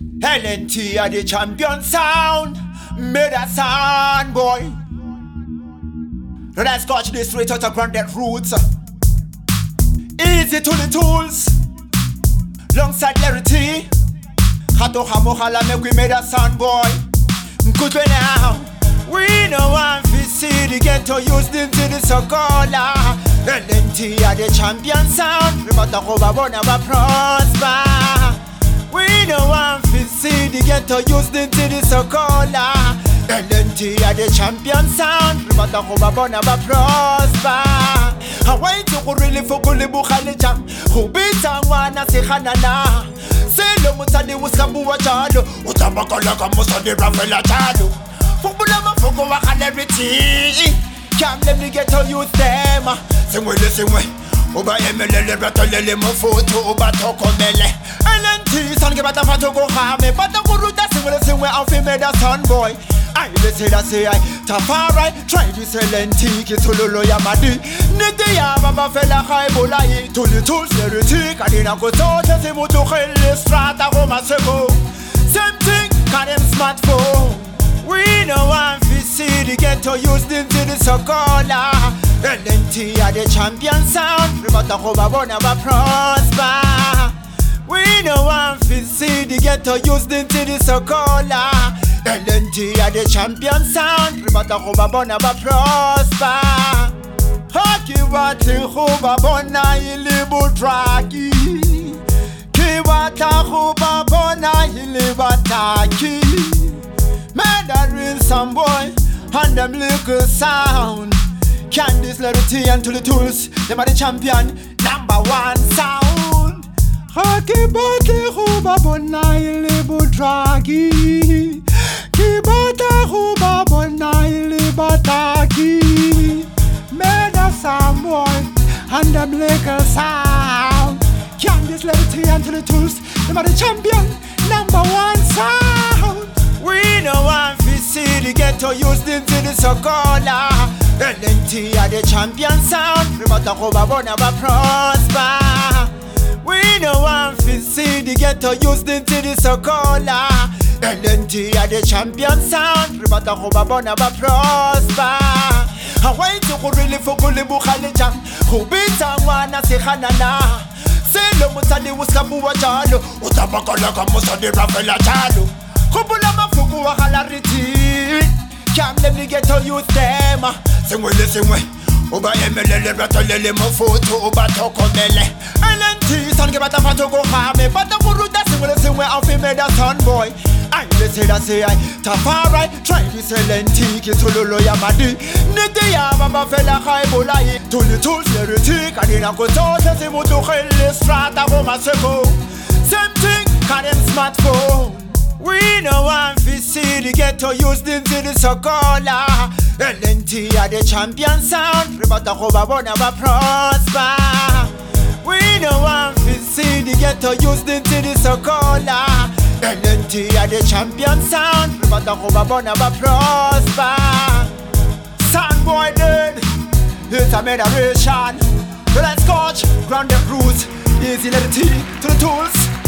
LNT are the champion sound. Made a sound boy. Let's scotch this straight out of grounded roots. Easy to the tools. Longside clarity. Hato hala make we made a sound boy. Good way now. We know one fi see the ghetto used into the sokola. LNT are the champion sound. Remata koba bona ba prosper. See the ghetto used into the sokola. LNT are the champion sound. Remata koba bona ba prosper. Hawaii to go really fokole bukhale jam. Go bita ngwana se khanana. Selo mutani uskabua jalo. Utabakala kama sadi rafela jalo. Fubula mafuko wa clarity Can't let me get use them le singwe Uba emelele ratolele mufutu uba tokomele LNT son ke bata fato go hame Bata kuruta singwe le singwe I'll fi made a son boy. I le say that say I Tafari Try this LNT Kitululu ya madi Niti ya baba fela khai bolai Tuli tools clarity Kadina kutote si mutu khili Strata goma seko Same thing them smartphone. We know one fi see the ghetto used into the sokola LNT are the champion sound. Remata koba bona ba prosper We know one fi see the ghetto used into the sokola LNT are the champion sound Remata koba bona ba prosper Haki wati kuba bona ilibu draki Kiwata kuba bona ilibataki Murdering some boy and them little sound. Candice little T and to the tools, them are the champion, number one sound. Hakibate huba bonaile budragi. Kibata huba bonaile bataki. Murder some boy and them little sound. Candice little T and to the tools, them are the champion, number one sound. We know fi see the ghetto used into the sokola LNT are the champion sound Remata koba bona ba prosper Know one fi see the ghetto used into the sokola ah. LNT are the champion sound Remata koba bona ba prosper. Hawaii to go really fokole bukhale jam Kubita ngwana se khanana Selo mutani uskabuwa jalo. Utabakala kama sadi rafela jalo. Kubula mafuku wa clarity Can't let me get to use them Singwe singwe Uba emelele ratolele mufutu uba tokomele LNT son ke bata fato go hame Bata kuruta singwe le singwe I'll fi made a son boy? I le say that say I Tafari Try this LNT Kitululu ya madi Niti ya baba fela khai bolai Tuli tools clarity Kadina kutote si mutu khili Strata goma seko Same thing Kadem smartphone. We know one fi see the ghetto used into the sokola LNT are the champion sound. Remata koba bona ba prosper. We know one fi see the ghetto used into the sokola LNT are the champion sound. Remata koba bona ba prosper. Sound boy dead It's a generation Let's coach the roots Easy let it to the tools